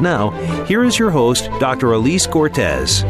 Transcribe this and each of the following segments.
Now, here is your host, Dr. Elise Cortes.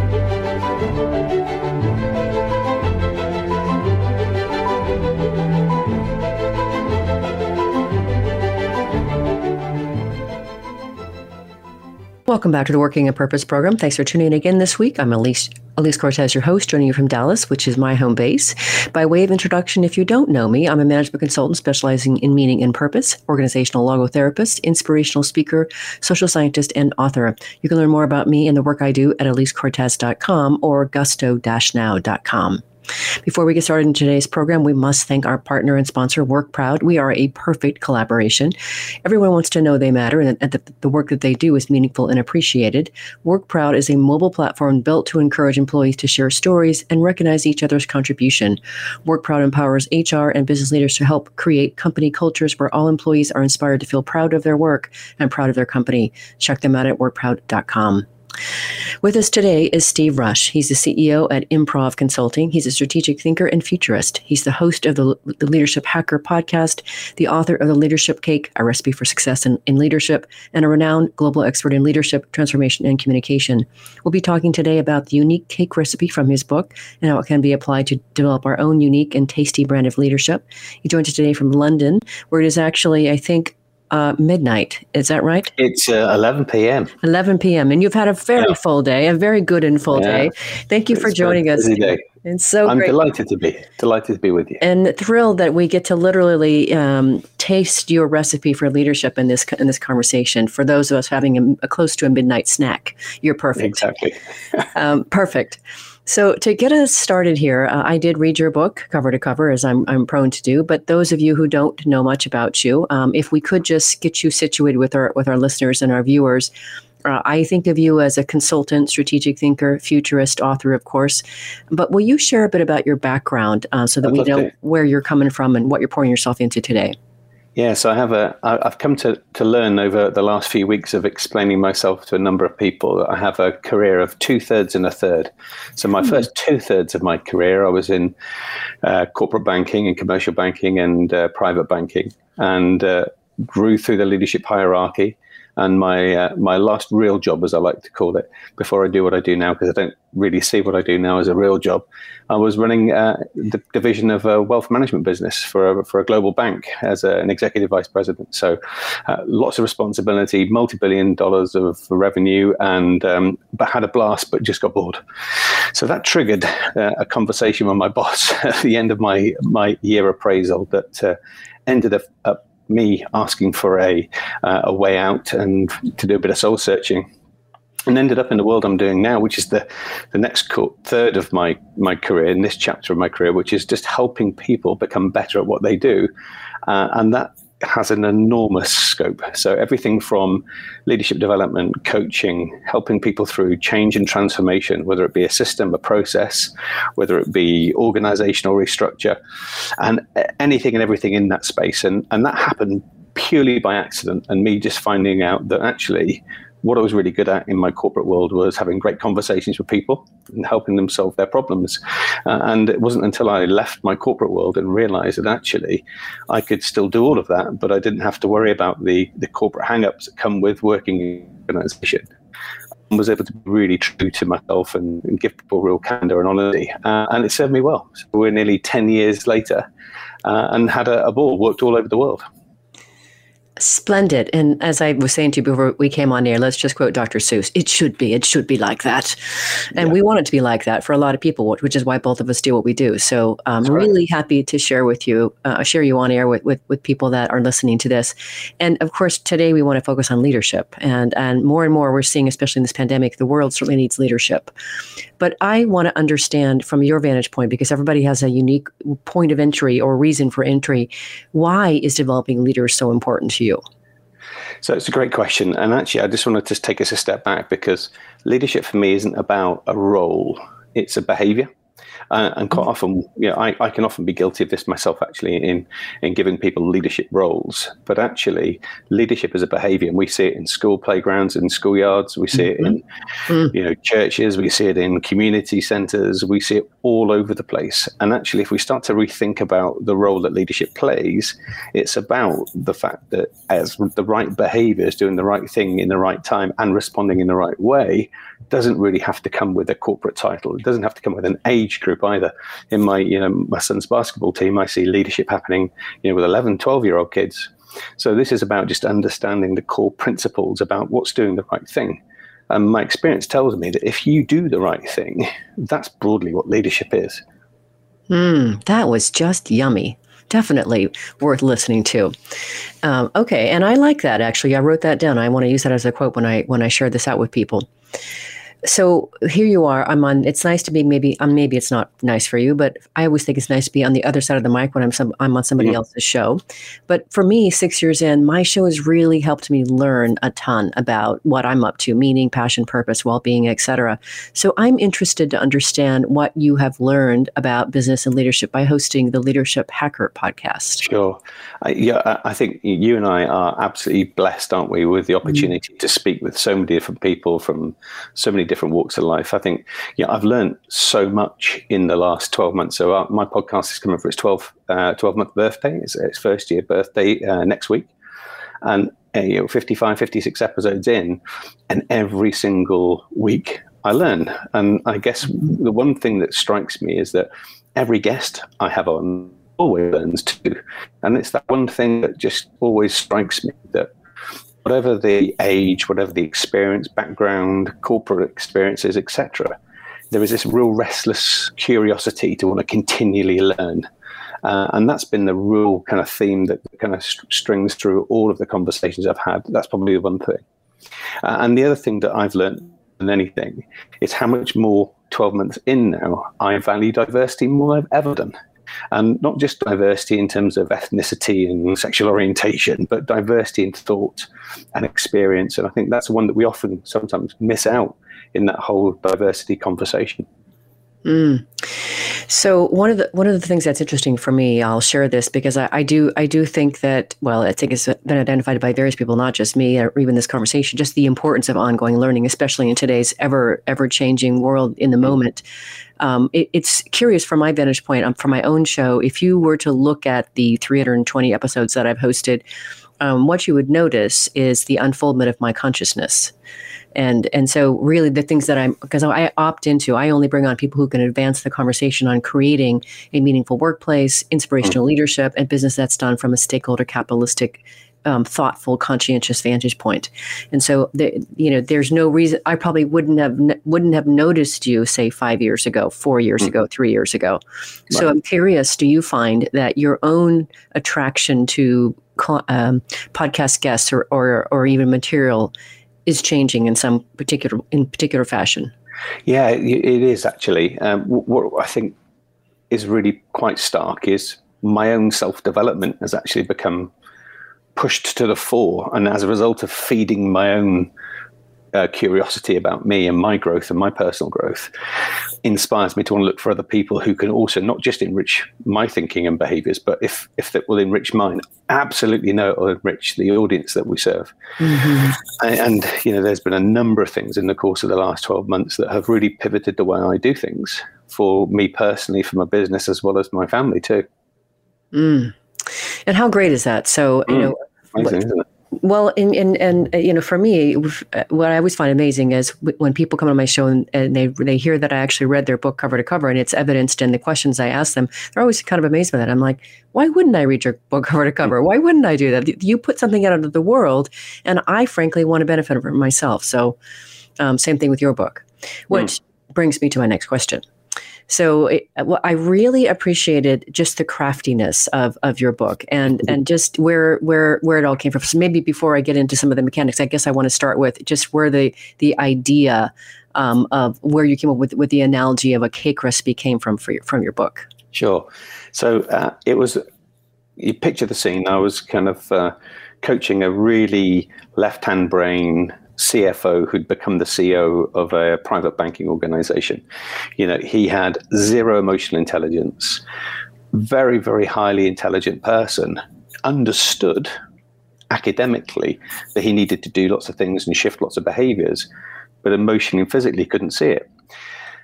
Welcome back to the Working on Purpose program. Thanks for tuning in again this week. I'm Elise Elise Cortes, your host, joining you from Dallas, which is my home base. By way of introduction, if you don't know me, I'm a management consultant specializing in meaning and purpose, organizational logotherapist, inspirational speaker, social scientist, and author. You can learn more about me and the work I do at elisecortes.com or gusto-now.com. Before we get started in today's program, we must thank our partner and sponsor, WorkProud. We are a perfect collaboration. Everyone wants to know they matter and that the, the work that they do is meaningful and appreciated. WorkProud is a mobile platform built to encourage employees to share stories and recognize each other's contribution. WorkProud empowers HR and business leaders to help create company cultures where all employees are inspired to feel proud of their work and proud of their company. Check them out at workproud.com. With us today is Steve Rush. He's the CEO at Improve Consulting. He's a strategic thinker and futurist. He's the host of the, the Leadership Hacker podcast, the author of The Leadership Cake, a recipe for success in, in leadership, and a renowned global expert in leadership, transformation, and communication. We'll be talking today about the unique cake recipe from his book and how it can be applied to develop our own unique and tasty brand of leadership. He joins us today from London, where it is actually, I think, uh, midnight. Is that right? It's uh, 11 p.m. 11 p.m. And you've had a very yeah. full day, a very good and full yeah. day. Thank you it's for joining us. It's so I'm great. delighted to be delighted to be with you, and thrilled that we get to literally um, taste your recipe for leadership in this in this conversation. For those of us having a, a close to a midnight snack, you're perfect. Exactly, um, perfect. So, to get us started here, uh, I did read your book cover to cover, as I'm, I'm prone to do. But those of you who don't know much about you, um, if we could just get you situated with our with our listeners and our viewers, uh, I think of you as a consultant, strategic thinker, futurist, author, of course. But will you share a bit about your background uh, so that I'd we know to. where you're coming from and what you're pouring yourself into today? Yeah, so I have a. I've come to to learn over the last few weeks of explaining myself to a number of people that I have a career of two thirds and a third. So my mm-hmm. first two thirds of my career, I was in uh, corporate banking and commercial banking and uh, private banking, and uh, grew through the leadership hierarchy and my uh, my last real job, as I like to call it, before I do what I do now, because I don't really see what I do now as a real job. I was running uh, the division of a wealth management business for a, for a global bank as a, an executive vice president. So, uh, lots of responsibility, multi billion dollars of revenue, and um, but had a blast, but just got bored. So that triggered uh, a conversation with my boss at the end of my my year appraisal that uh, ended up me asking for a uh, a way out and to do a bit of soul searching. And ended up in the world I'm doing now, which is the the next co- third of my my career in this chapter of my career, which is just helping people become better at what they do, uh, and that has an enormous scope. So everything from leadership development, coaching, helping people through change and transformation, whether it be a system, a process, whether it be organizational restructure, and anything and everything in that space. And and that happened purely by accident and me just finding out that actually what I was really good at in my corporate world was having great conversations with people and helping them solve their problems. Uh, and it wasn't until I left my corporate world and realized that actually I could still do all of that, but I didn't have to worry about the, the corporate hangups that come with working in an organization. Was able to be really true to myself and, and give people real candor and honesty. Uh, and it served me well. So we're nearly 10 years later uh, and had a, a ball, worked all over the world. Splendid. And as I was saying to you before we came on air, let's just quote Dr. Seuss. It should be. It should be like that. And yeah. we want it to be like that for a lot of people, which is why both of us do what we do. So I'm um, really happy to share with you, uh, share you on air with, with, with people that are listening to this. And of course, today we want to focus on leadership. And, and more and more we're seeing, especially in this pandemic, the world certainly needs leadership. But I want to understand from your vantage point, because everybody has a unique point of entry or reason for entry, why is developing leaders so important to you? So it's a great question. And actually, I just wanted to just take us a step back because leadership for me isn't about a role, it's a behavior. Uh, and quite often, you know, I, I can often be guilty of this myself actually in, in giving people leadership roles. But actually, leadership is a behavior, and we see it in school playgrounds, in schoolyards, we see mm-hmm. it in mm. you know churches, we see it in community centres, we see it all over the place. And actually, if we start to rethink about the role that leadership plays, it's about the fact that as the right behaviours, doing the right thing in the right time, and responding in the right way, doesn't really have to come with a corporate title. It doesn't have to come with an age group either. In my, you know, my son's basketball team, I see leadership happening, you know, with 11, 12 year old kids. So this is about just understanding the core principles about what's doing the right thing. And my experience tells me that if you do the right thing, that's broadly what leadership is. Mm, that was just yummy definitely worth listening to. Um, okay, and I like that actually. I wrote that down. I want to use that as a quote when I when I share this out with people so here you are i'm on it's nice to be maybe um, maybe it's not nice for you but i always think it's nice to be on the other side of the mic when i'm some i'm on somebody mm-hmm. else's show but for me six years in my show has really helped me learn a ton about what i'm up to meaning passion purpose well-being etc so i'm interested to understand what you have learned about business and leadership by hosting the leadership hacker podcast sure I, yeah i think you and i are absolutely blessed aren't we with the mm-hmm. opportunity mm-hmm. to speak with so many different people from so many different walks of life. I think, yeah, I've learned so much in the last 12 months. So uh, my podcast is coming for its 12, uh, 12 month birthday. It's its first year birthday uh, next week. And uh, you know, 55, 56 episodes in, and every single week I learn. And I guess the one thing that strikes me is that every guest I have on always learns too. And it's that one thing that just always strikes me that whatever the age, whatever the experience, background, corporate experiences, etc., there is this real restless curiosity to want to continually learn. Uh, and that's been the real kind of theme that kind of st- strings through all of the conversations I've had. That's probably the one thing. Uh, and the other thing that I've learned than anything is how much more 12 months in now I value diversity more than I've ever done and not just diversity in terms of ethnicity and sexual orientation, but diversity in thought and experience. And I think that's one that we often sometimes miss out in that whole diversity conversation. Mm. So one of the one of the things that's interesting for me, I'll share this because I, I, do I do think that well, I think it's been identified by various people, not just me or even this conversation, just the importance of ongoing learning, especially in today's ever ever changing world in the moment. Um, it, it's curious from my vantage point, um, from my own show. If you were to look at the 320 episodes that I've hosted, um, what you would notice is the unfoldment of my consciousness and and so really the things that i'm because i opt into i only bring on people who can advance the conversation on creating a meaningful workplace inspirational leadership and business that's done from a stakeholder capitalistic um, thoughtful, conscientious vantage point, and so the, you know, there's no reason I probably wouldn't have wouldn't have noticed you say five years ago, four years mm ago, three years ago. Right. So I'm curious: Do you find that your own attraction to um, podcast guests or, or or even material is changing in some particular in particular fashion. Yeah, it is actually. Um, what I think is really quite stark is my own self development has actually become pushed to the fore, and as a result of feeding my own uh, curiosity about me and my growth and my personal growth inspires me to want to look for other people who can also not just enrich my thinking and behaviors, but if if that will enrich mine, absolutely know it will enrich the audience that we serve. Mm-hmm. And, and, you know, there's been a number of things in the course of the last 12 months that have really pivoted the way I do things for me personally, for my business, as well as my family too. Mm. And how great is that? So, you mm. know, Amazing, what, well, and, and, and uh, you know, for me, uh, what I always find amazing is when people come on my show and, and, they they hear that I actually read their book cover to cover, and it's evidenced in the questions I ask them. They're always kind of amazed by that. I'm like, why wouldn't I read your book cover to cover? Why wouldn't I do that? You put something out into the world, and I frankly want to benefit from it myself. So, um, same thing with your book, which mm. brings me to my next question. So it, well, I really appreciated just the craftiness of of your book and mm-hmm. and just where where where it all came from. So maybe before I get into some of the mechanics, I guess I want to start with just where the the idea um, of where you came up with with the analogy of a cake recipe came from for your, from your book. Sure. So uh, it was you picture the scene. I was kind of uh, coaching a really left hand brain CFO who'd become the CEO of a private banking organization. You know, he had zero emotional intelligence, very, very highly intelligent person, understood academically that he needed to do lots of things and shift lots of behaviors, but emotionally and physically couldn't see it.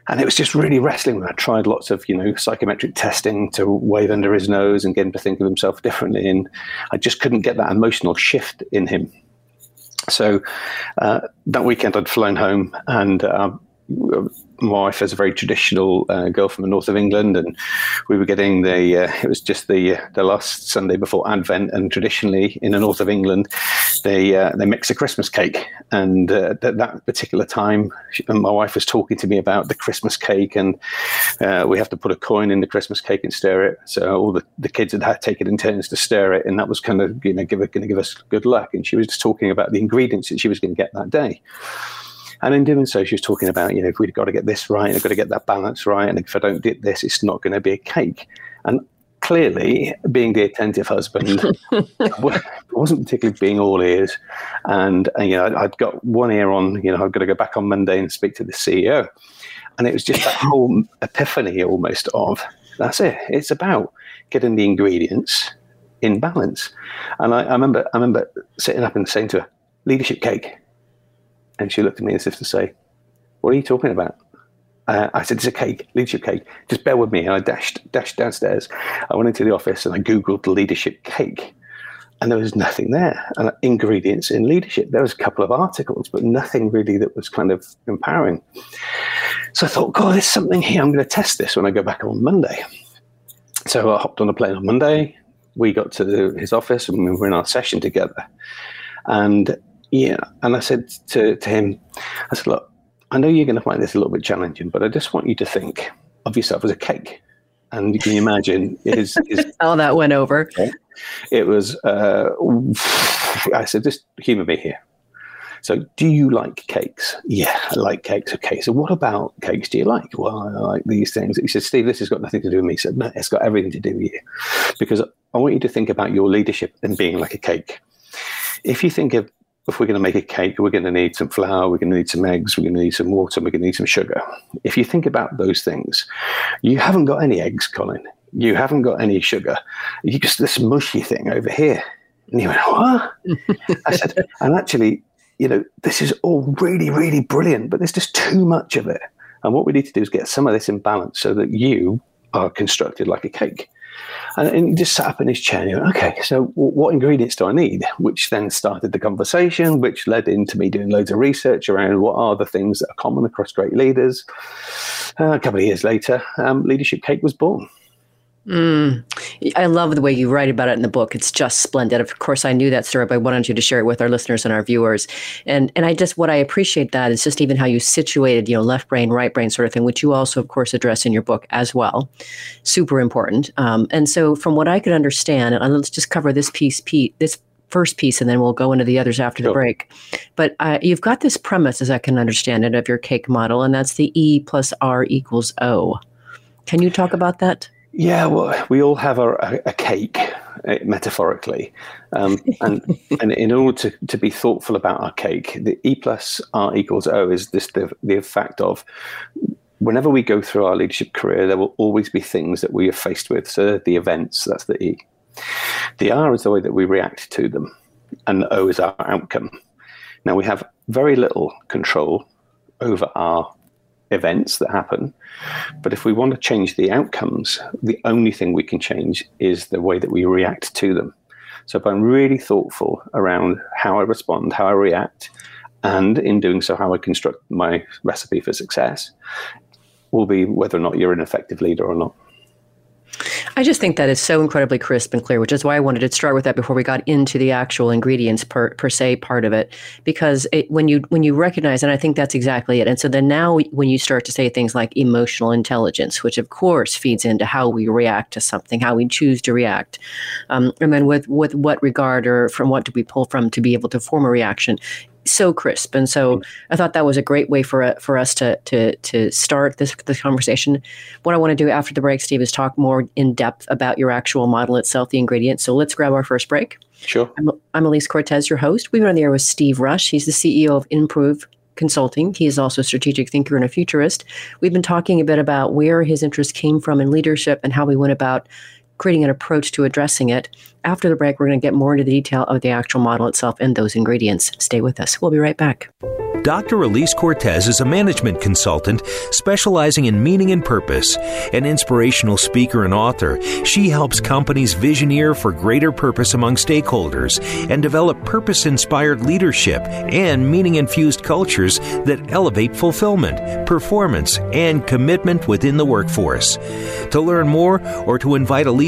And it was just really wrestling I tried lots of, you know, psychometric testing to wave under his nose and get him to think of himself differently. And I just couldn't get that emotional shift in him. So uh, that weekend I'd flown home and uh, my wife is a very traditional uh, girl from the north of England, and we were getting the. Uh, it was just the uh, the last Sunday before Advent, and traditionally in the north of England, they uh, they mix a Christmas cake, and uh, at that particular time, she, my wife was talking to me about the Christmas cake, and uh, we have to put a coin in the Christmas cake and stir it. So all the, the kids had, had taken in turns to stir it, and that was kind of you know give going to give us good luck. And she was just talking about the ingredients that she was going to get that day. And in doing so, she was talking about, you know, if we've got to get this right, I've got to get that balance right. And if I don't get this, it's not going to be a cake. And clearly, being the attentive husband, wasn't particularly being all ears. And, and, you know, I'd got one ear on, you know, I've got to go back on Monday and speak to the CEO. And it was just that whole epiphany almost of that's it. It's about getting the ingredients in balance. And I, I remember, I remember sitting up and saying to her, "Leadership cake." And she looked at me as if to say, What are you talking about? Uh, I said, It's a cake, leadership cake. Just bear with me. And I dashed, dashed downstairs. I went into the office and I Googled leadership cake. And there was nothing there. And ingredients in leadership. There was a couple of articles, but nothing really that was kind of empowering. So I thought, God, there's something here. I'm going to test this when I go back on Monday. So I hopped on a plane on Monday. We got to his office and we were in our session together. And yeah, and I said to, to him, I said, look, I know you're going to find this a little bit challenging, but I just want you to think of yourself as a cake. And you can imagine his, his how that went over. It was, uh, I said, just humor me here. So, do you like cakes? Yeah, I like cakes. Okay, so what about cakes do you like? Well, I like these things. He said, Steve, this has got nothing to do with me. He said, no, it's got everything to do with you. Because I want you to think about your leadership and being like a cake. If you think of if we're going to make a cake, we're going to need some flour, we're going to need some eggs, we're going to need some water, we're going to need some sugar. If you think about those things, you haven't got any eggs, Colin. You haven't got any sugar. You just this mushy thing over here. And he went, what? I said, and actually, you know, this is all really, really brilliant, but there's just too much of it. And what we need to do is get some of this in balance so that you are constructed like a cake. And, and just sat up in his chair and he went, okay, so what ingredients do I need? Which then started the conversation, which led into me doing loads of research around what are the things that are common across great leaders. Uh, a couple of years later, um, Leadership Cake was born. Mm. I love the way you write about it in the book. It's just splendid. Of course, I knew that story, but I wanted you to share it with our listeners and our viewers. And and I just what I appreciate that is just even how you situated, you know, left brain, right brain sort of thing, which you also, of course, address in your book as well. Super important. Um, and so, from what I could understand, and let's just cover this piece, Pete, this first piece, and then we'll go into the others after sure. the break. But uh, you've got this premise, as I can understand it, of your cake model, and that's the E plus R equals O. Can you talk about that? Yeah, well, we all have a, a cake, uh, metaphorically, um, and and in order to, to be thoughtful about our cake, the E plus R equals O is this the the fact of whenever we go through our leadership career, there will always be things that we are faced with. So the events, that's the E. The R is the way that we react to them, and the O is our outcome. Now we have very little control over our events that happen. But if we want to change the outcomes, the only thing we can change is the way that we react to them. So if I'm really thoughtful around how I respond, how I react, and in doing so, how I construct my recipe for success, will be whether or not you're an effective leader or not. I just think that is so incredibly crisp and clear, which is why I wanted to start with that before we got into the actual ingredients per, per se part of it. Because it, when you when you recognize, and I think that's exactly it. And so then now when you start to say things like emotional intelligence, which of course feeds into how we react to something, how we choose to react, um, and then with with what regard or from what do we pull from to be able to form a reaction, so crisp. And so I thought that was a great way for uh, for us to to to start this this conversation. What I want to do after the break, Steve, is talk more in depth about your actual model itself, the ingredients. So let's grab our first break. Sure. I'm, I'm Elise Cortes, your host. We've been on the air with Steve Rush. He's the CEO of Improve Consulting. He is also a strategic thinker and a futurist. We've been talking a bit about where his interest came from in leadership and how we went about creating an approach to addressing it. After the break, we're going to get more into the detail of the actual model itself and those ingredients. Stay with us. We'll be right back. Dr. Elise Cortes is a management consultant specializing in meaning and purpose. An inspirational speaker and author, she helps companies visioneer for greater purpose among stakeholders and develop purpose inspired leadership and meaning infused cultures that elevate fulfillment, performance, and commitment within the workforce. To learn more or to invite Elise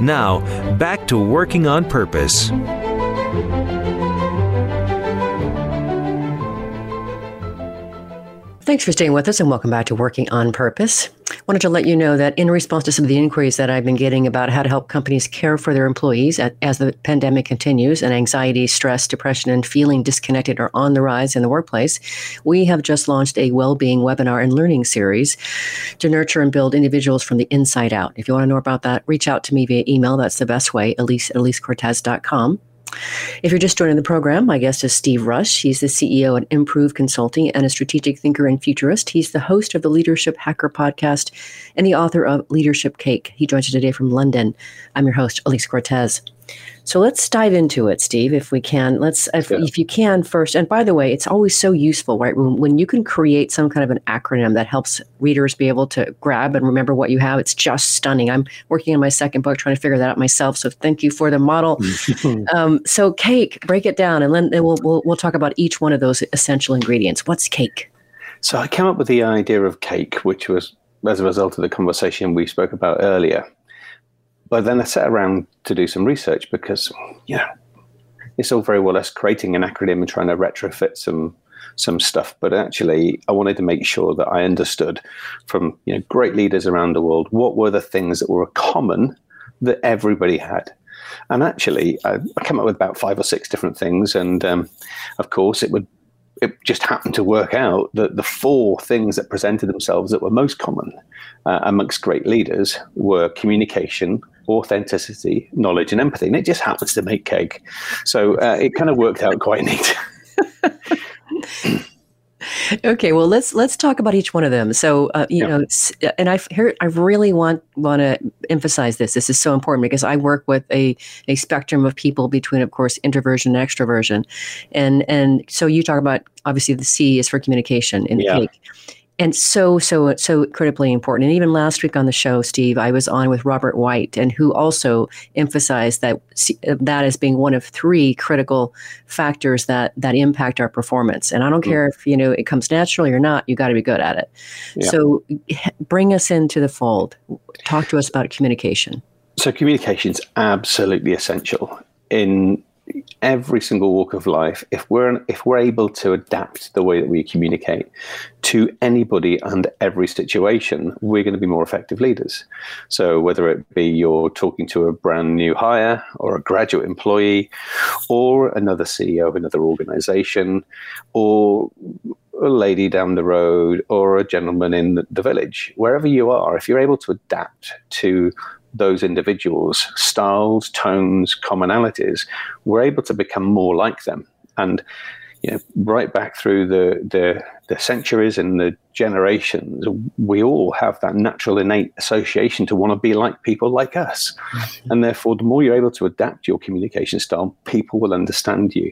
Now, back to Working on Purpose. Thanks for staying with us and welcome back to Working on Purpose. Wanted to let you know that in response to some of the inquiries that I've been getting about how to help companies care for their employees as the pandemic continues and anxiety, stress, depression, and feeling disconnected are on the rise in the workplace, we have just launched a well-being webinar and learning series to nurture and build individuals from the inside out. If you want to know about that, reach out to me via email. That's the best way, elise at elisecortes.com. If you're just joining the program, my guest is Steve Rush. He's the CEO at Improve Consulting and a strategic thinker and futurist. He's the host of the Leadership Hacker podcast and the author of Leadership Cake. He joins us today from London. I'm your host, Elise Cortes. So let's dive into it, Steve, if we can. Let's, if, yeah. if, you can first. And by the way, it's always so useful, right? When, when you can create some kind of an acronym that helps readers be able to grab and remember what you have, it's just stunning. I'm working on my second book trying to figure that out myself. So thank you for the model. um, so cake, break it down, and then we'll, we'll we'll talk about each one of those essential ingredients. What's cake? So I came up with the idea of cake, which was as a result of the conversation we spoke about earlier but then I sat around to do some research because, you know, it's all very well us creating an acronym and trying to retrofit some some stuff, but actually I wanted to make sure that I understood from you know great leaders around the world what were the things that were common that everybody had. And actually, I, I came up with about five or six different things, and um, of course, it would it just happened to work out that the four things that presented themselves that were most common uh, amongst great leaders were communication, authenticity, knowledge, and empathy. And it just happens to make cake. So uh, it kind of worked out quite neat. okay, well let's let's talk about each one of them. So uh, you yeah. know, and I here I really want want to emphasize this. This is so important because I work with a a spectrum of people between, of course, introversion and extroversion, and and so you talk about obviously the C is for communication in the yeah. cake and so so so critically important. And even last week on the show steve i was on with robert white and who also emphasized that that as being one of three critical factors that that impact our performance. And i don't mm. care if you know it comes naturally or not you got to be good at it. Yeah. so bring us into the fold. Talk to us about communication. So communication is absolutely essential in every single walk of life, if we're if we're able to adapt the way that we communicate to anybody and every situation, we're going to be more effective leaders. So whether it be you're talking to a brand new hire or a graduate employee or another CEO of another organization or a lady down the road or a gentleman in the village, wherever you are, if you're able to adapt to those individuals' styles, tones, commonalities, we're able to become more like them. And you know, right back through the, the, the centuries and the generations, we all have that natural innate association to want to be like people like us. Mm-hmm. And therefore, the more you're able to adapt your communication style, people will understand you.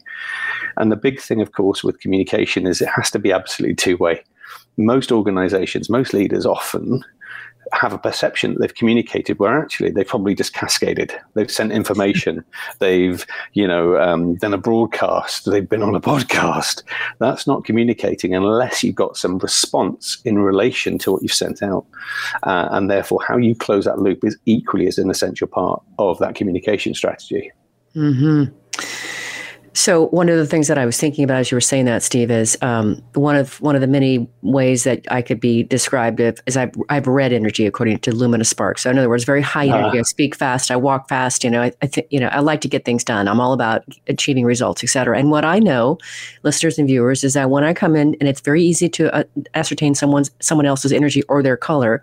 And the big thing, of course, with communication is it has to be absolutely two way. Most organizations, most leaders often have a perception that they've communicated where actually they've probably just cascaded. They've sent information. they've, you know, um, done a broadcast. They've been on a podcast. That's not communicating unless you've got some response in relation to what you've sent out. Uh, and therefore, how you close that loop is equally as an essential part of that communication strategy. Mm-hmm. So one of the things that I was thinking about as you were saying that, Steve, is um, one of one of the many ways that I could be described is I've I've red energy according to Lumina Spark. So in other words, very high uh, energy. I speak fast. I walk fast. You know, I, I think you know I like to get things done. I'm all about achieving results, etc. And what I know, listeners and viewers, is that when I come in, and it's very easy to uh, ascertain someone's someone else's energy or their color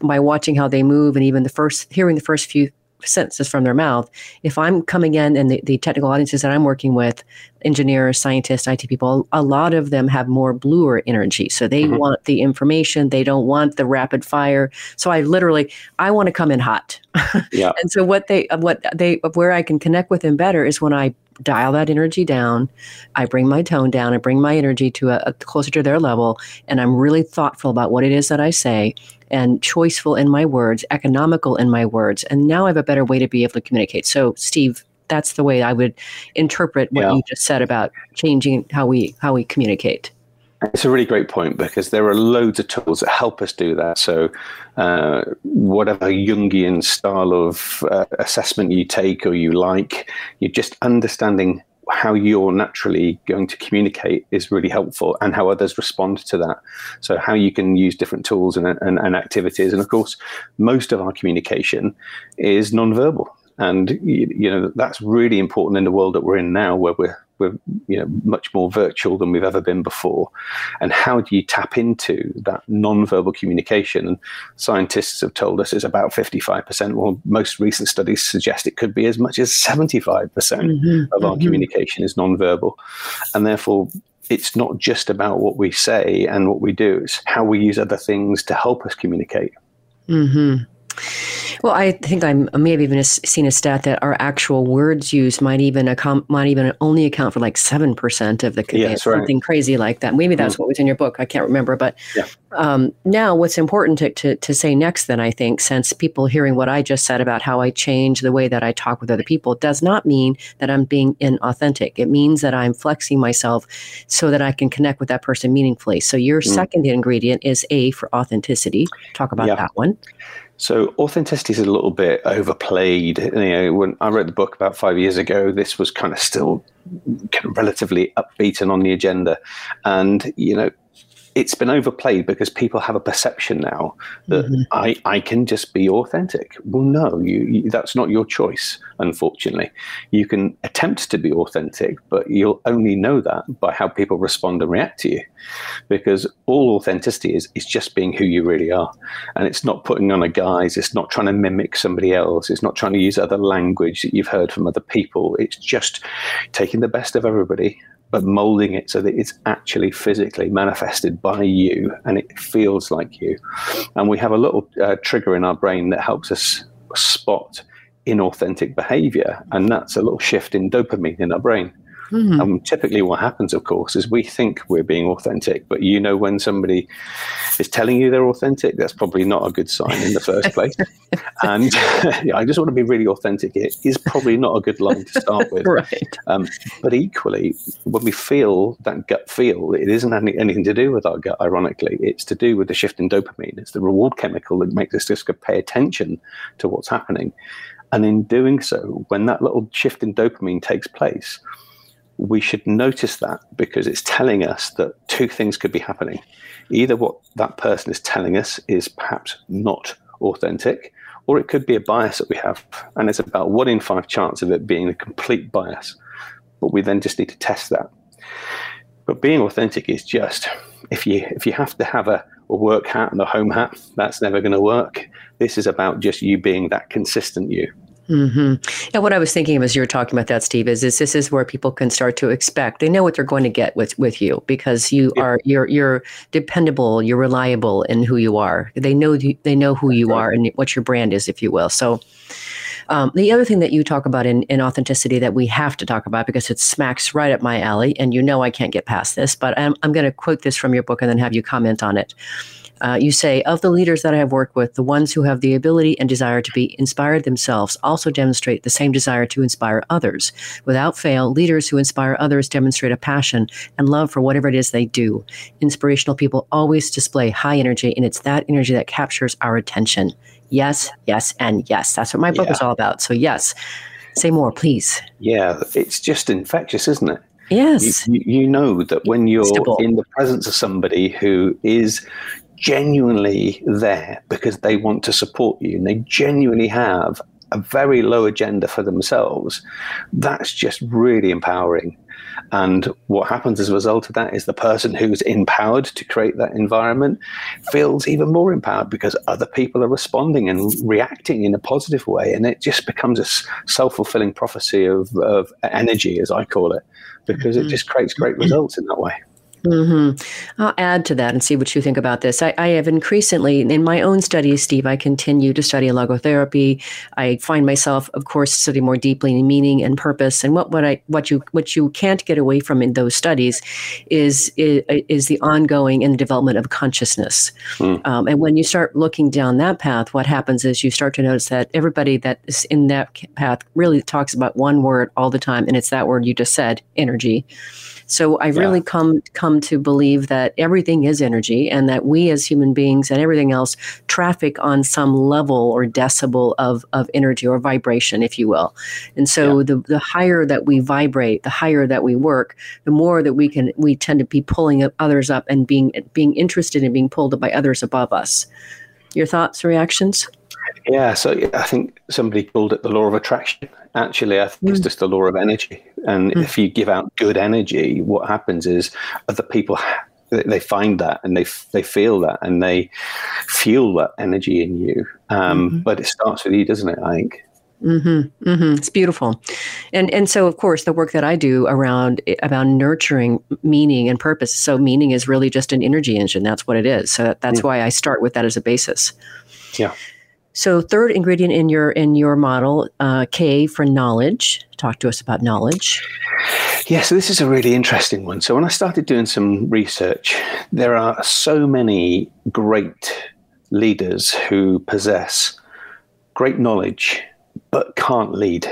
by watching how they move and even the first hearing the first few sentences from their mouth. If I'm coming in and the, the technical audiences that I'm working with, engineers, scientists, IT people, a lot of them have more bluer energy. So they mm-hmm. want the information. They don't want the rapid fire. So I literally, I want to come in hot. Yeah. and so what they, what they, where I can connect with them better is when I dial that energy down. I bring my tone down. I bring my energy to a, a closer to their level, and I'm really thoughtful about what it is that I say and choiceful in my words, economical in my words. And now I have a better way to be able to communicate. So, Steve, that's the way I would interpret what yeah. you just said about changing how we how we communicate. It's a really great point because there are loads of tools that help us do that. So, uh, whatever Jungian style of uh, assessment you take or you like, you're just understanding how you're naturally going to communicate is really helpful and how others respond to that. So, how you can use different tools and, and, and activities. And of course, most of our communication is nonverbal. And you know that's really important in the world that we're in now, where we're we're you know much more virtual than we've ever been before. And how do you tap into that non-verbal communication? And scientists have told us it's about 55%. Well, most recent studies suggest it could be as much as 75% mm-hmm, of our mm-hmm. communication is non-verbal. And therefore, it's not just about what we say and what we do, it's how we use other things to help us communicate. Mm-hmm. Well, I think I'm, I may have even seen a stat that our actual words used might even account, might even only account for like seven percent of the yeah, something right. crazy like that. Maybe that's mm. what was in your book. I can't remember, but yeah. um, now what's important to, to, to say next, then I think, since people hearing what I just said about how I change the way that I talk with other people, does not mean that I'm being inauthentic. It means that I'm flexing myself so that I can connect with that person meaningfully. So your mm. second ingredient is A for authenticity. Talk about yeah. that one. So authenticity is a little bit overplayed. You know, when I wrote the book about five years ago, this was kind of still kind of relatively upbeat and on the agenda. And you know, it's been overplayed because people have a perception now that mm-hmm. I, I can just be authentic. Well, no, you, you, that's not your choice, unfortunately. You can attempt to be authentic, but you'll only know that by how people respond and react to you. Because all authenticity is, is just being who you really are. And it's not putting on a guise, it's not trying to mimic somebody else, it's not trying to use other language that you've heard from other people. It's just taking the best of everybody but molding it so that it's actually physically manifested by you and it feels like you. And we have a little uh, trigger in our brain that helps us spot inauthentic behavior, and that's a little shift in dopamine in our brain. Mm-hmm. Um, typically, what happens, of course, is we think we're being authentic, but you know when somebody is telling you they're authentic, that's probably not a good sign in the first place. and yeah, I just want to be really authentic. It is probably not a good line to start with. right. Um, but equally, when we feel that gut feel, it isn't any, anything to do with our gut. Ironically, it's to do with the shift in dopamine. It's the reward chemical that makes us just pay attention to what's happening. And in doing so, when that little shift in dopamine takes place, we should notice that because it's telling us that two things could be happening. Either what that person is telling us is perhaps not authentic, or it could be a bias that we have. And it's about one in five chance of it being a complete bias. But we then just need to test that. But being authentic is just if you if you have to have a, a work hat and a home hat, that's never going to work. This is about just you being that consistent you. Mm-hmm. And what I was thinking as you were talking about that, Steve, is, is this is where people can start to expect. They know what they're going to get with with you because you yeah. are you're you're dependable, you're reliable in who you are. They know they know who you are and what your brand is, if you will. So. Um, the other thing that you talk about in, in authenticity that we have to talk about because it smacks right up my alley, and you know I can't get past this, but I'm, I'm going to quote this from your book and then have you comment on it. Uh, you say, of the leaders that I have worked with, the ones who have the ability and desire to be inspired themselves also demonstrate the same desire to inspire others. Without fail, leaders who inspire others demonstrate a passion and love for whatever it is they do. Inspirational people always display high energy, and it's that energy that captures our attention. Yes, yes, and yes. That's what my book yeah. is all about. So, yes, say more, please. Yeah, it's just infectious, isn't it? Yes. You, you know that when you're in the presence of somebody who is genuinely there because they want to support you and they genuinely have a very low agenda for themselves, that's just really empowering. And what happens as a result of that is the person who's empowered to create that environment feels even more empowered because other people are responding and reacting in a positive way. And it just becomes a self fulfilling prophecy of, of energy, as I call it, because mm-hmm. it just creates great results in that way. Mm-hmm. I'll add to that and see what you think about this. I, I, have increasingly, in my own studies, Steve, I continue to study logotherapy. I find myself, of course, studying more deeply in meaning and purpose. And what, what I what you what you can't get away from in those studies is is, is the ongoing and development of consciousness. Mm. Um, and when you start looking down that path, what happens is you start to notice that everybody that is in that path really talks about one word all the time, and it's that word you just said, energy. So I've yeah. really come come to believe that everything is energy and that we as human beings and everything else traffic on some level or decibel of, of energy or vibration, if you will. And so yeah. the, the higher that we vibrate, the higher that we work, the more that we can we tend to be pulling others up and being being interested in being pulled up by others above us. Your thoughts, reactions? Yeah, so I think somebody called it the law of attraction. Actually, I think mm. it's just the law of energy. And mm. if you give out good energy, what happens is other people they find that and they they feel that and they feel that energy in you. Um, mm-hmm. But it starts with you, doesn't it? I think. Mm-hmm, mm-hmm. It's beautiful, and and so of course the work that I do around about nurturing meaning and purpose. So meaning is really just an energy engine. That's what it is. So that's mm. why I start with that as a basis. Yeah. So, third ingredient in your in your model, uh, K for knowledge. Talk to us about knowledge. Yeah, so this is a really interesting one. So, when I started doing some research, there are so many great leaders who possess great knowledge but can't lead.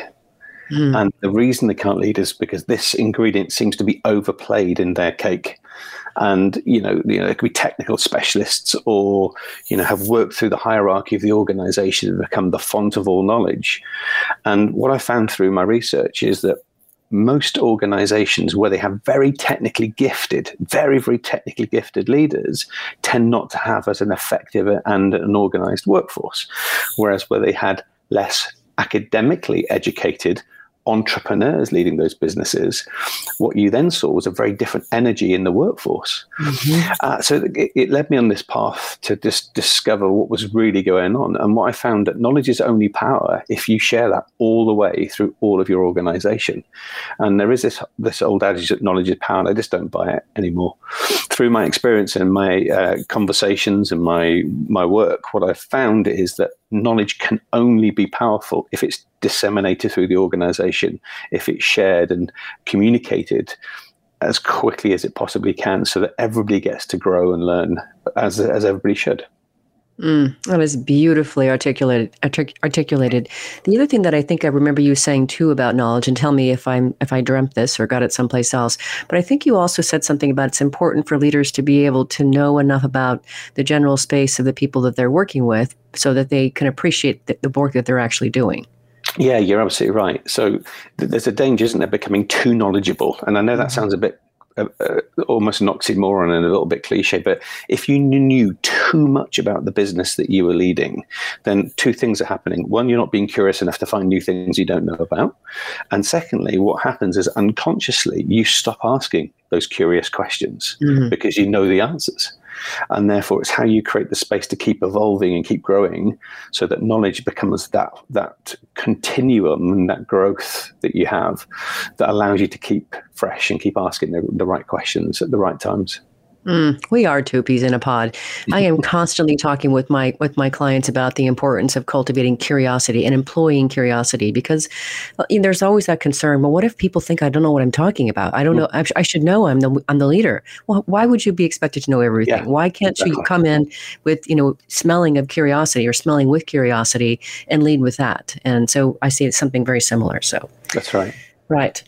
Mm. And the reason they can't lead is because this ingredient seems to be overplayed in their cake and you know, you know, they could be technical specialists or you know have worked through the hierarchy of the organization and become the font of all knowledge. And what I found through my research is that most organizations where they have very technically gifted, very, very technically gifted leaders tend not to have as an effective and an organized workforce. Whereas where they had less academically educated entrepreneurs leading those businesses, what you then saw was a very different energy in the workforce. Mm-hmm. Uh, so it, it, led me on this path to just discover what was really going on. And what I found that knowledge is only power if you share that all the way through all of your organization. And there is this this old adage that knowledge is power, and I just don't buy it anymore. Through my experience and my uh, conversations and my my work, what I've found is that knowledge can only be powerful if it's disseminated through the organization, if it's shared and communicated as quickly as it possibly can so that everybody gets to grow and learn as, as everybody should. Mm, that is beautifully articulated. Artic- articulated. The other thing that I think I remember you saying too about knowledge, and tell me if I'm if I dreamt this or got it someplace else. But I think you also said something about it's important for leaders to be able to know enough about the general space of the people that they're working with, so that they can appreciate the, the work that they're actually doing. Yeah, you're absolutely right. So th- there's a danger, isn't there, becoming too knowledgeable? And I know that mm-hmm. sounds a bit uh, uh, almost an oxymoron and a little bit cliche, but if you knew too much about the business that you were leading, then two things are happening. One, you're not being curious enough to find new things you don't know about. And secondly, what happens is unconsciously you stop asking those curious questions mm-hmm. because you know the answers. And therefore, it's how you create the space to keep evolving and keep growing so that knowledge becomes that, that continuum and that growth that you have that allows you to keep fresh and keep asking the, the right questions at the right times. Mm, we are two peas in a pod. I am constantly talking with my with my clients about the importance of cultivating curiosity and employing curiosity because well, there's always that concern. Well, what if people think I don't know what I'm talking about? I don't know. I, I should know. I'm the I'm the leader. Well, why would you be expected to know everything? Yeah, why can't exactly. you come in with you know smelling of curiosity or smelling with curiosity and lead with that? And so I see it's something very similar. So that's right. Right.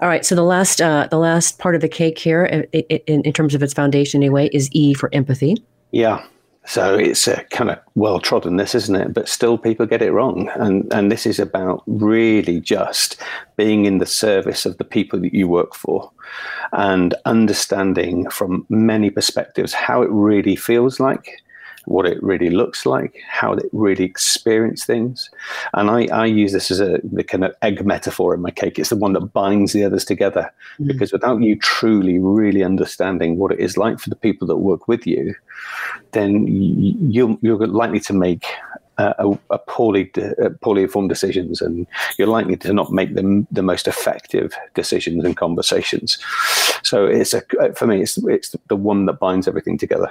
All right. So the last uh, the last part of the cake here, in, in, terms of its foundation anyway, is E for empathy. Yeah. So it's a kind of well trodden this, isn't it? But still, people get it wrong, and and this is about really just being in the service of the people that you work for, and understanding from many perspectives how it really feels like what it really looks like, how it really experience things. And I, I use this as a the kind of egg metaphor in my cake. It's the one that binds the others together. Mm-hmm. Because without you truly, really understanding what it is like for the people that work with you, then you, you're likely to make a, a, poorly uh, poorly informed decisions, and you're likely to not make them the most effective decisions and conversations. So it's a for me, it's it's the one that binds everything together.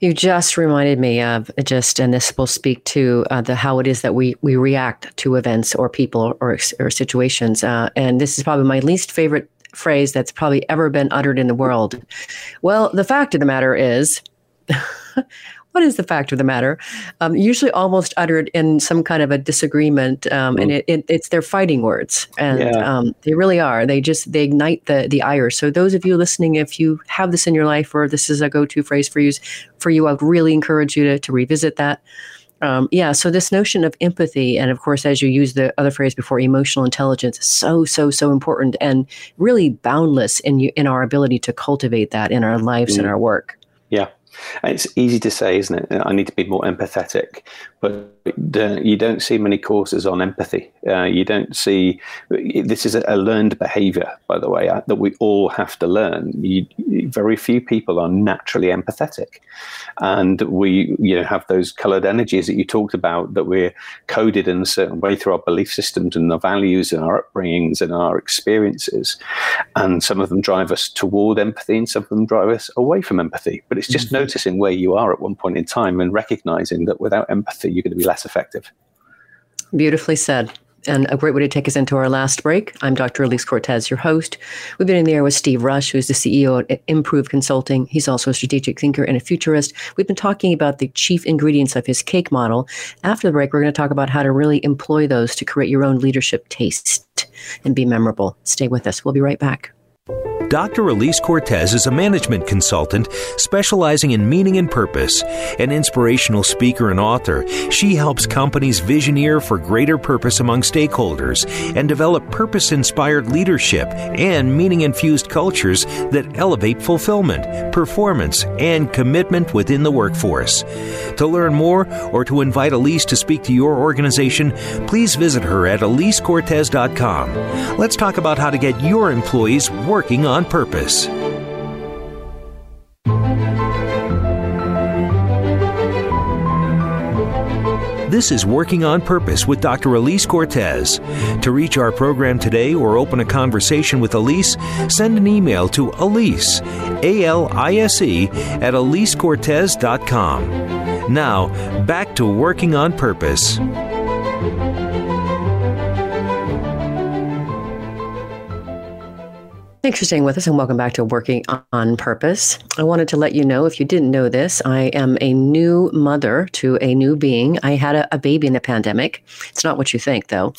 You just reminded me of just, and this will speak to uh, the how it is that we we react to events or people or or situations. Uh, and this is probably my least favorite phrase that's probably ever been uttered in the world. Well, the fact of the matter is. what is the fact of the matter? Um, usually almost uttered in some kind of a disagreement, um, mm. and it, it, it's their fighting words, and yeah. um, they really are. They just they ignite the the ire. So those of you listening, if you have this in your life, or this is a go to phrase for you, for you, I would really encourage you to to revisit that. Um, yeah, so this notion of empathy, and of course, as you use the other phrase before, emotional intelligence, is so so so important and really boundless in you, in our ability to cultivate that in our lives mm. and our work. Yeah, it's easy to say, isn't it? I need to be more empathetic, but you don't see many courses on empathy. Uh, you don't see this is a learned behavior, by the way, uh, that we all have to learn. You, very few people are naturally empathetic, and we you know have those coloured energies that you talked about that we're coded in a certain way through our belief systems and our values and our upbringings and our experiences, and some of them drive us toward empathy, and some of them drive us away from empathy. But it's just mm-hmm. noticing where you are at one point in time and recognizing that without empathy, you're going to be less effective. Beautifully said. And a great way to take us into our last break. I'm Dr. Elise Cortes, your host. We've been in the air with Steve Rush, who's the CEO at Improve Consulting. He's also a strategic thinker and a futurist. We've been talking about the chief ingredients of his cake model. After the break, we're going to talk about how to really employ those to create your own leadership taste and be memorable. Stay with us. We'll be right back. Dr. Elise Cortes is a management consultant specializing in meaning and purpose. An inspirational speaker and author, she helps companies visioneer for greater purpose among stakeholders and develop purpose inspired leadership and meaning infused cultures that elevate fulfillment, performance, and commitment within the workforce. To learn more or to invite Elise to speak to your organization, please visit her at elisecortes.com. Let's talk about how to get your employees working on on purpose. This is Working on Purpose with Dr. Elise Cortes. To reach our program today or open a conversation with Elise, send an email to Elise, A L I S E, at EliseCortes.com. Now, back to Working on Purpose. Thanks for staying with us and welcome back to Working on Purpose. I wanted to let you know if you didn't know this, I am a new mother to a new being. I had a, a baby in the pandemic. It's not what you think, though.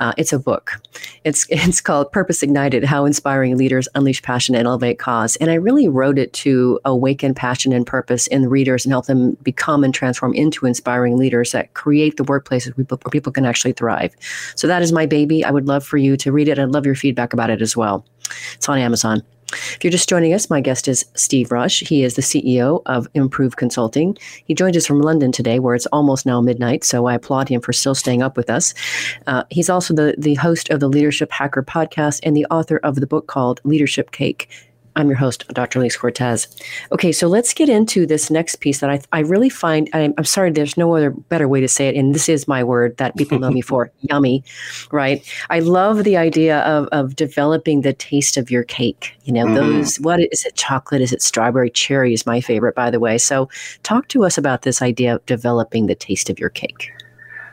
Uh, it's a book. It's it's called Purpose Ignited: How Inspiring Leaders Unleash Passion and Elevate Cause. And I really wrote it to awaken passion and purpose in readers and help them become and transform into inspiring leaders that create the workplaces where people can actually thrive. So that is my baby. I would love for you to read it. I'd love your feedback about it as well. It's on Amazon. If you're just joining us, my guest is Steve Rush. He is the CEO of Improve Consulting. He joined us from London today, where it's almost now midnight, so I applaud him for still staying up with us. Uh, he's also the, the host of the Leadership Hacker podcast and the author of the book called Leadership Cake I'm your host, Dr. Elise Cortes. Okay, so let's get into this next piece that I, I really find, I'm, I'm, sorry, there's no other better way to say it, and this is my word that people know me for yummy, right? I love the idea of, of developing the taste of your cake. You know, mm-hmm. those, what is it, chocolate? Is it strawberry? Cherry is my favorite, by the way. So, talk to us about this idea of developing the taste of your cake.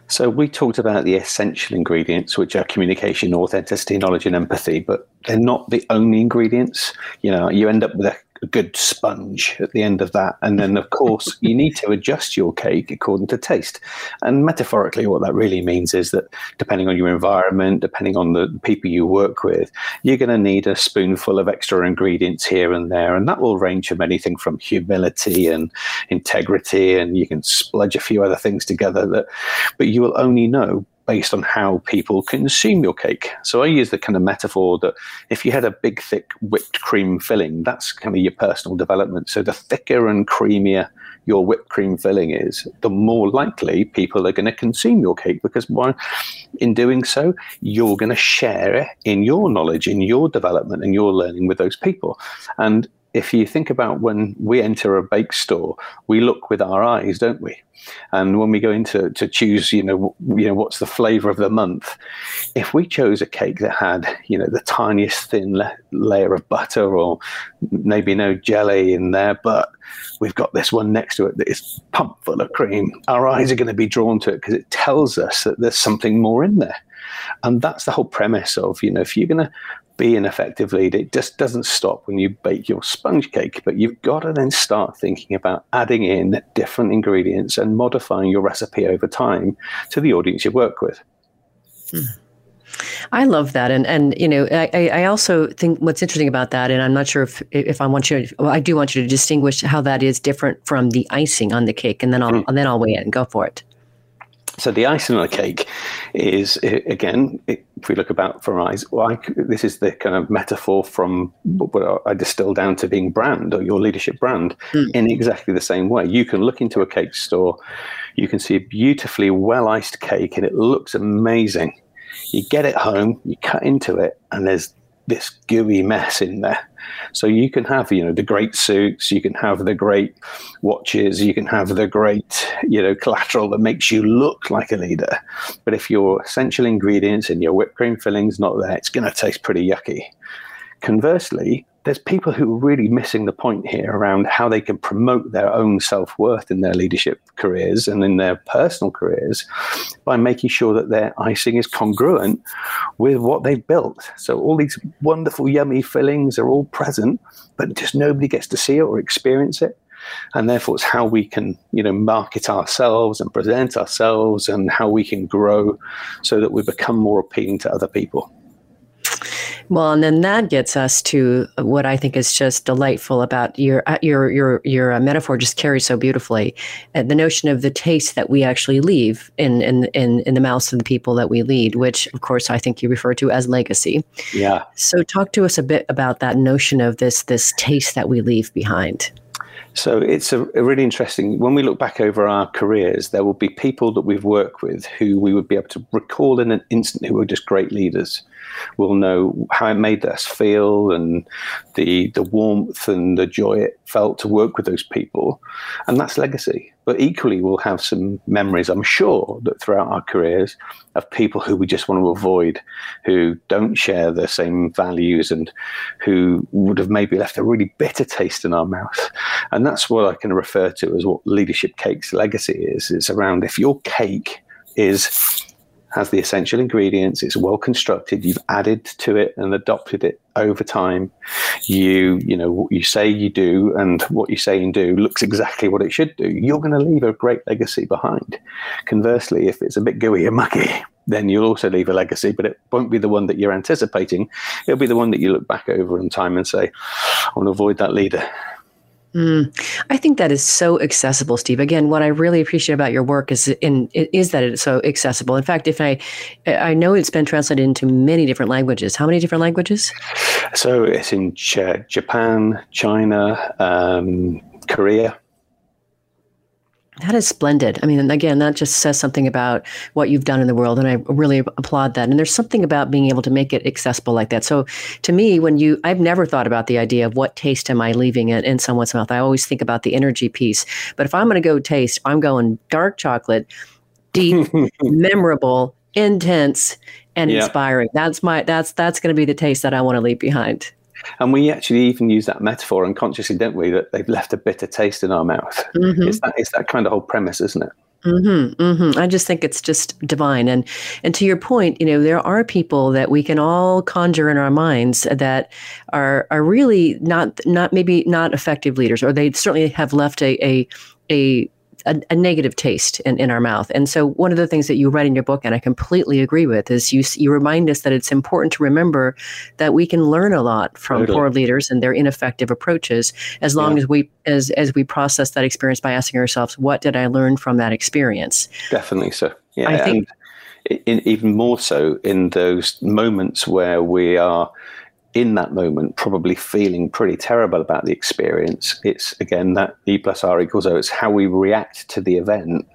So we talked about the essential ingredients, which are communication, authenticity, knowledge, and empathy, but they're not the only ingredients. You know, you end up with a a good sponge at the end of that. And then, of course, you need to adjust your cake according to taste. And metaphorically, what that really means is that depending on your environment, depending on the people you work with, you're going to need a spoonful of extra ingredients here and there. And that will range from anything from humility and integrity, and you can spludge a few other things together that, but you will only know based on how people consume your cake. So I use the kind of metaphor that if you had a big, thick whipped cream filling, that's kind of your personal development. So the thicker and creamier your whipped cream filling is, the more likely people are going to consume your cake because in doing so, you're going to share it in your knowledge, in your development, and your learning with those people. And if you think about when we enter a bake store, we look with our eyes, don't we? And when we go into to choose, you know, you know, what's the flavor of the month? If we chose a cake that had, you know, the tiniest thin la- layer of butter or maybe no jelly in there, but we've got this one next to it that is pumped full of cream, our eyes are going to be drawn to it because it tells us that there's something more in there. And that's the whole premise of, you know, if you're going to be an effective leader, it just doesn't stop when you bake your sponge cake, but you've got to then start thinking about adding in different ingredients and modifying your recipe over time to the audience you work with. Hmm. I love that, and and you know, I, I also think what's interesting about that, and I'm not sure if if I want you, to, well, I do want you to distinguish how that is different from the icing on the cake, and then I'll mm. and then I'll weigh in. and Go for it. So the icing on the cake is again, if we look about from eyes, well, I, this is the kind of metaphor from what I distill down to being brand or your leadership brand mm. in exactly the same way. You can look into a cake store, you can see a beautifully well iced cake, and it looks amazing. You get it home, you cut into it, and there's this gooey mess in there. So you can have, you know, the great suits, you can have the great watches, you can have the great, you know, collateral that makes you look like a leader. But if your essential ingredients and your whipped cream filling's not there, it's going to taste pretty yucky. Conversely, there's people who are really missing the point here around how they can promote their own self worth in their leadership careers and in their personal careers by making sure that their icing is congruent with what they've built. So all these wonderful, yummy fillings are all present, but just nobody gets to see it or experience it. And therefore, it's how we can, you know, market ourselves and present ourselves, and how we can grow, so that we become more appealing to other people. Well, and then that gets us to what I think is just delightful about your uh, your your your uh, metaphor. Just carries so beautifully uh, the notion of the taste that we actually leave in, in in in the mouths of the people that we lead, which of course I think you refer to as legacy. Yeah. So talk to us a bit about that notion of this this taste that we leave behind. So it's a, a, really interesting. When we look back over our careers, there will be people that we've worked with who we would be able to recall in an instant who were just great leaders will know how it made us feel and the the warmth and the joy it felt to work with those people, and that's legacy. But equally, we'll have some memories, I'm sure, that throughout our careers of people who we just want to avoid, who don't share the same values, and who would have maybe left a really bitter taste in our mouth. And that's what I can refer to as what leadership cake's legacy is. It's around if your cake is has the essential ingredients. It's well constructed. You've added to it and adopted it over time. You, you know, what you say you do and what you say and do looks exactly what it should do. You're going to leave a great legacy behind. Conversely, if it's a bit gooey and mucky, then you'll also leave a legacy, but it won't be the one that you're anticipating. It'll be the one that you look back over in time and say, I want to avoid that leader. Mm, I think that is so accessible, Steve. Again, what I really appreciate about your work is in is that it's so accessible. In fact, if I I know it's been translated into many different languages. How many different languages? So it's in Japan, China, um, Korea. That is splendid. I mean, again, that just says something about what you've done in the world, and I really applaud that. And there's something about being able to make it accessible like that. So, to me, when you, I've never thought about the idea of what taste am I leaving in, in someone's mouth. I always think about the energy piece. But if I'm going to go taste, I'm going dark chocolate, deep, memorable, intense, and yeah. inspiring. That's my that's that's going to be the taste that I want to leave behind. And we actually even use that metaphor unconsciously, don't we? That they've left a bitter taste in our mouth. Mm-hmm. It's that it's that kind of whole premise, isn't it? Mm-hmm, mm-hmm. I just think it's just divine, and and to your point, you know, there are people that we can all conjure in our minds that are are really not not maybe not effective leaders, or they certainly have left a a a a, a, negative taste in, in our mouth. And so, one of the things that you write in your book, and I completely agree with, is you you remind us that it's important to remember that we can learn a lot from totally. poor leaders and their ineffective approaches, as long yeah. as we as as we process that experience by asking ourselves, what did I learn from that experience? Definitely so. Yeah, I think. In, even more so in those moments where we are in that moment probably feeling pretty terrible about the experience. It's again that E plus R equals O. It's how we react to the event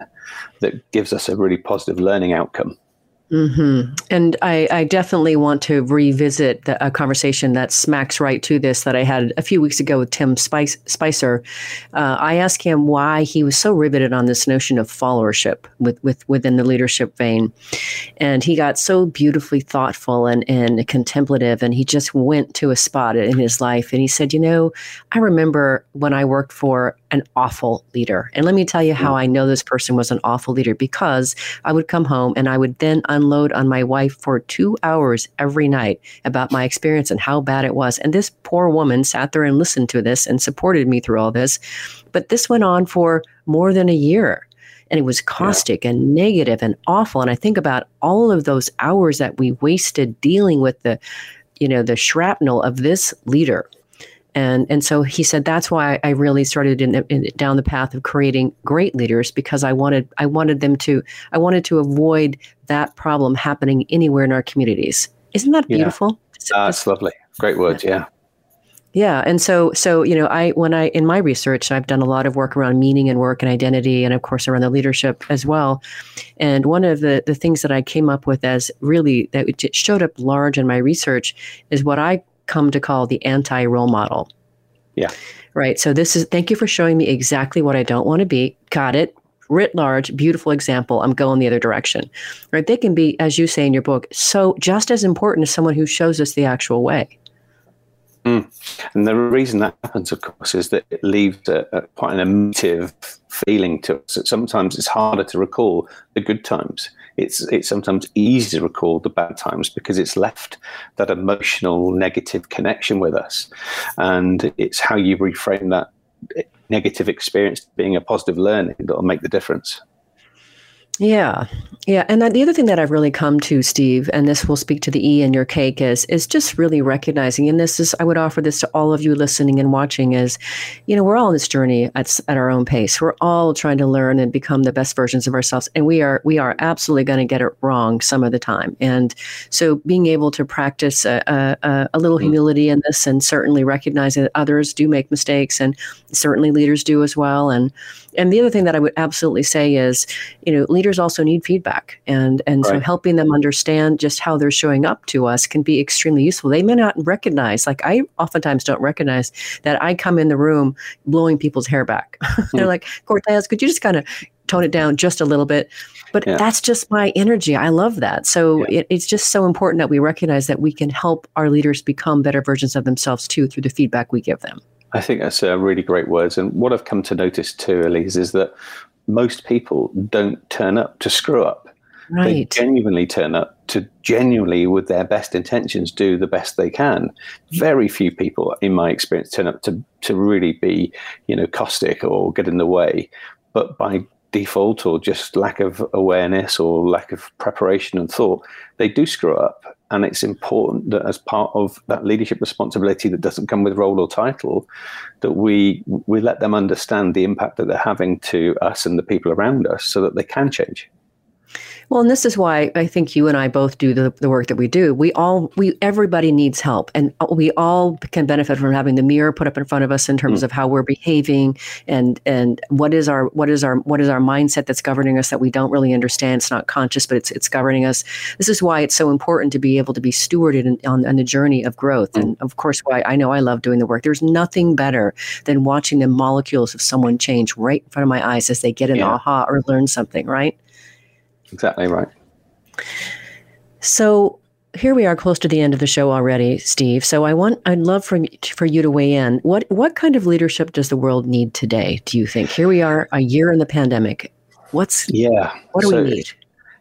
that gives us a really positive learning outcome. Mm-hmm. And I, I, definitely want to revisit the, a conversation that smacks right to this that I had a few weeks ago with Tim Spice, Spicer. Uh, I asked him why he was so riveted on this notion of followership with, with within the leadership vein, and he got so beautifully thoughtful and, and contemplative, and he just went to a spot in his life, and he said, "You know, I remember when I worked for an awful leader, and let me tell you how I know this person was an awful leader because I would come home and I would then." Unload on my wife for two hours every night about my experience and how bad it was. And this poor woman sat there and listened to this and supported me through all this. But this went on for more than a year. And it was caustic yeah. and negative and awful. And I think about all of those hours that we wasted dealing with the, you know, the shrapnel of this leader and and so he said that's why I really started in, in, down the path of creating great leaders because I wanted I wanted them to I wanted to avoid that problem happening anywhere in our communities. Isn't that beautiful? Yeah. That's lovely. Great words. Yeah. Yeah, and so so you know, I when I in my research, I've done a lot of work around meaning and work and identity, and of course around the leadership as well. And one of the the things that I came up with as really that showed up large in my research is what I come to call the anti role model. Yeah. Right. So this is thank you for showing me exactly what I don't want to be. Got it. Writ large, beautiful example. I'm going the other direction. Right. They can be, as you say in your book, so just as important as someone who shows us the actual way. Mm. And the reason that happens, of course, is that it leaves a, a, quite an emotive feeling to us. That Sometimes it's harder to recall the good times it's it's sometimes easy to recall the bad times because it's left that emotional negative connection with us, and it's how you reframe that negative experience being a positive learning that will make the difference. Yeah. Yeah. And the other thing that I've really come to, Steve, and this will speak to the E in your cake, is is just really recognizing, and this is I would offer this to all of you listening and watching, is, you know, we're all on this journey at, at our own pace. We're all trying to learn and become the best versions of ourselves. And we are we are absolutely going to get it wrong some of the time. And so being able to practice a, a, a little mm. humility in this and certainly recognizing that others do make mistakes and certainly leaders do as well. And and the other thing that I would absolutely say is, you know, leaders also need feedback, and and right. so helping them understand just how they're showing up to us can be extremely useful. They may not recognize, like I oftentimes don't recognize that I come in the room blowing people's hair back. they're hmm. like, Cortes, could you just kind of tone it down just a little bit? But yeah. that's just my energy. I love that. So yeah. it, it's just so important that we recognize that we can help our leaders become better versions of themselves too through the feedback we give them. I think that's a really great words. And what I've come to notice too, Elise, is that most people don't turn up to screw up. Right. They genuinely turn up to genuinely, with their best intentions, do the best they can. Very few people, in my experience, turn up to to really be, you know, caustic or get in the way. But by default or just lack of awareness or lack of preparation and thought, they do screw up. And it's important that as part of that leadership responsibility that doesn't come with role or title, that we we let them understand the impact that they're having to us and the people around us so that they can change. Well, and this is why I think you and I both do the, the work that we do. We all, we, everybody needs help, and we all can benefit from having the mirror put up in front of us in terms mm. of how we're behaving and and what is our what is our what is our mindset that's governing us that we don't really understand. It's not conscious, but it's it's governing us. This is why it's so important to be able to be stewarded in, on, on the journey of growth. Mm. And of course, why I know I love doing the work. There's nothing better than watching the molecules of someone change right in front of my eyes as they get an yeah. aha or learn something. Right exactly right. So here we are close to the end of the show already, Steve. So I want I'd love for for you to weigh in. What what kind of leadership does the world need today, do you think? Here we are a year in the pandemic. What's Yeah. What do so we need?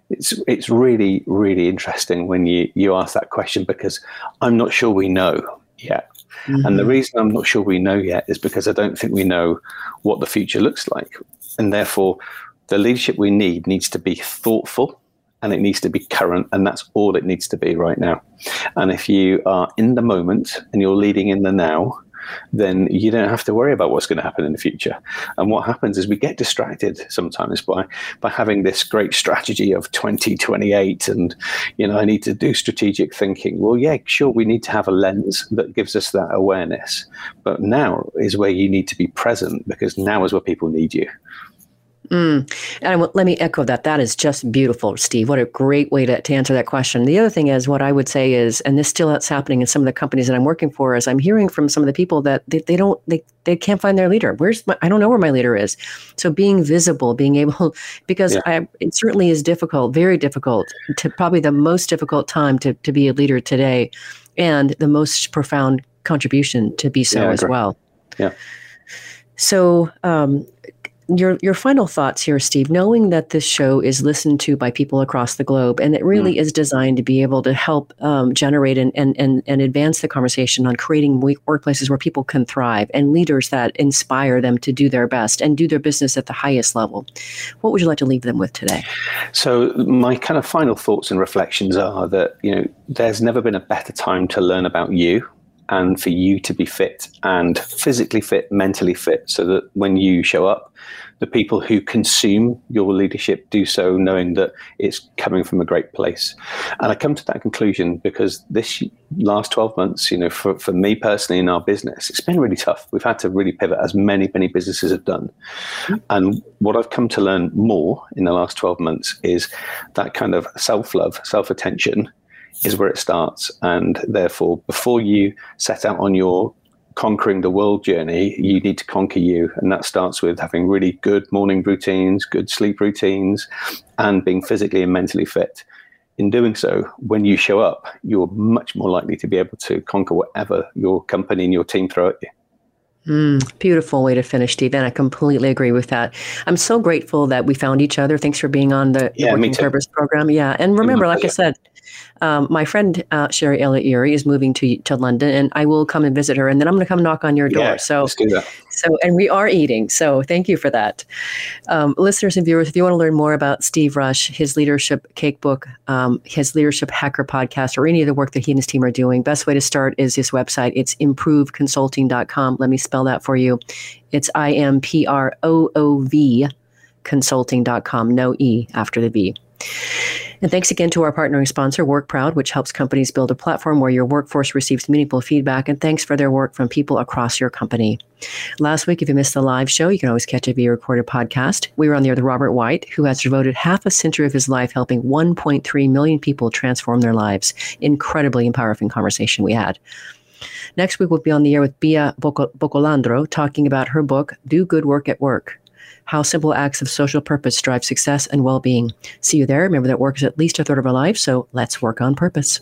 It's it's really really interesting when you you ask that question because I'm not sure we know yet. Mm-hmm. And the reason I'm not sure we know yet is because I don't think we know what the future looks like. And therefore the leadership we need needs to be thoughtful and it needs to be current and that's all it needs to be right now and if you are in the moment and you're leading in the now then you don't have to worry about what's going to happen in the future. And what happens is we get distracted sometimes by by having this great strategy of 2028 and you know I need to do strategic thinking. Well, yeah, sure we need to have a lens that gives us that awareness. But now is where you need to be present because now is where people need you. Mm. And let me echo that. That is just beautiful, Steve. What a great way to, to answer that question. The other thing is, what I would say is, and this still is happening in some of the companies that I'm working for, is I'm hearing from some of the people that they, they don't, they, they can't find their leader. Where's my, I don't know where my leader is. So being visible, being able, because yeah. I, it certainly is difficult, very difficult, to probably the most difficult time to, to be a leader today, and the most profound contribution to be so yeah, as well. Yeah. So, um, your your final thoughts here, Steve. Knowing that this show is listened to by people across the globe, and it really mm. is designed to be able to help um, generate and, and and and advance the conversation on creating workplaces where people can thrive and leaders that inspire them to do their best and do their business at the highest level. What would you like to leave them with today? So my kind of final thoughts and reflections are that you know there's never been a better time to learn about you and for you to be fit and physically fit, mentally fit, so that when you show up, the people who consume your leadership do so knowing that it's coming from a great place. And I come to that conclusion because this last 12 months, you know, for, for me personally in our business, it's been really tough. We've had to really pivot as many, many businesses have done. And what I've come to learn more in the last 12 months is that kind of self love, self attention is where it starts. And therefore, before you set out on your conquering the world journey, you need to conquer you. And that starts with having really good morning routines, good sleep routines, and being physically and mentally fit. In doing so, when you show up, you're much more likely to be able to conquer whatever your company and your team throw at you. Mm, beautiful way to finish, Steve. And I completely agree with that. I'm so grateful that we found each other. Thanks for being on the, yeah, Working Purpose program. Yeah. And remember, like I said, um, my friend uh, Sherry Elliott Erie is moving to to London, and I will come and visit her, and then I'm going to come knock on your door. Yeah, so let's do that. So, and we are eating. So, thank you for that, um, listeners and viewers. If you want to learn more about Steve Rush, his leadership cake book, um, his leadership hacker podcast, or any of the work that he and his team are doing, best way to start is his website. It's improveconsulting.com. Let me spell that for you. It's I M P R O O V consulting.com. No E after the V. And thanks again to our partnering sponsor, WorkProud, which helps companies build a platform where your workforce receives meaningful feedback. And thanks for their work from people across your company. Last week, if you missed the live show, you can always catch a via recorded podcast. We were on the air with Robert White, who has devoted half a century of his life helping 1.3 million people transform their lives. Incredibly empowering conversation we had. Next week, we'll be on the air with Bea Boccalandro talking about her book, Do Good Work at Work how simple acts of social purpose drive success and well being. See you there. Remember that work is at least a third of our life, so let's work on purpose.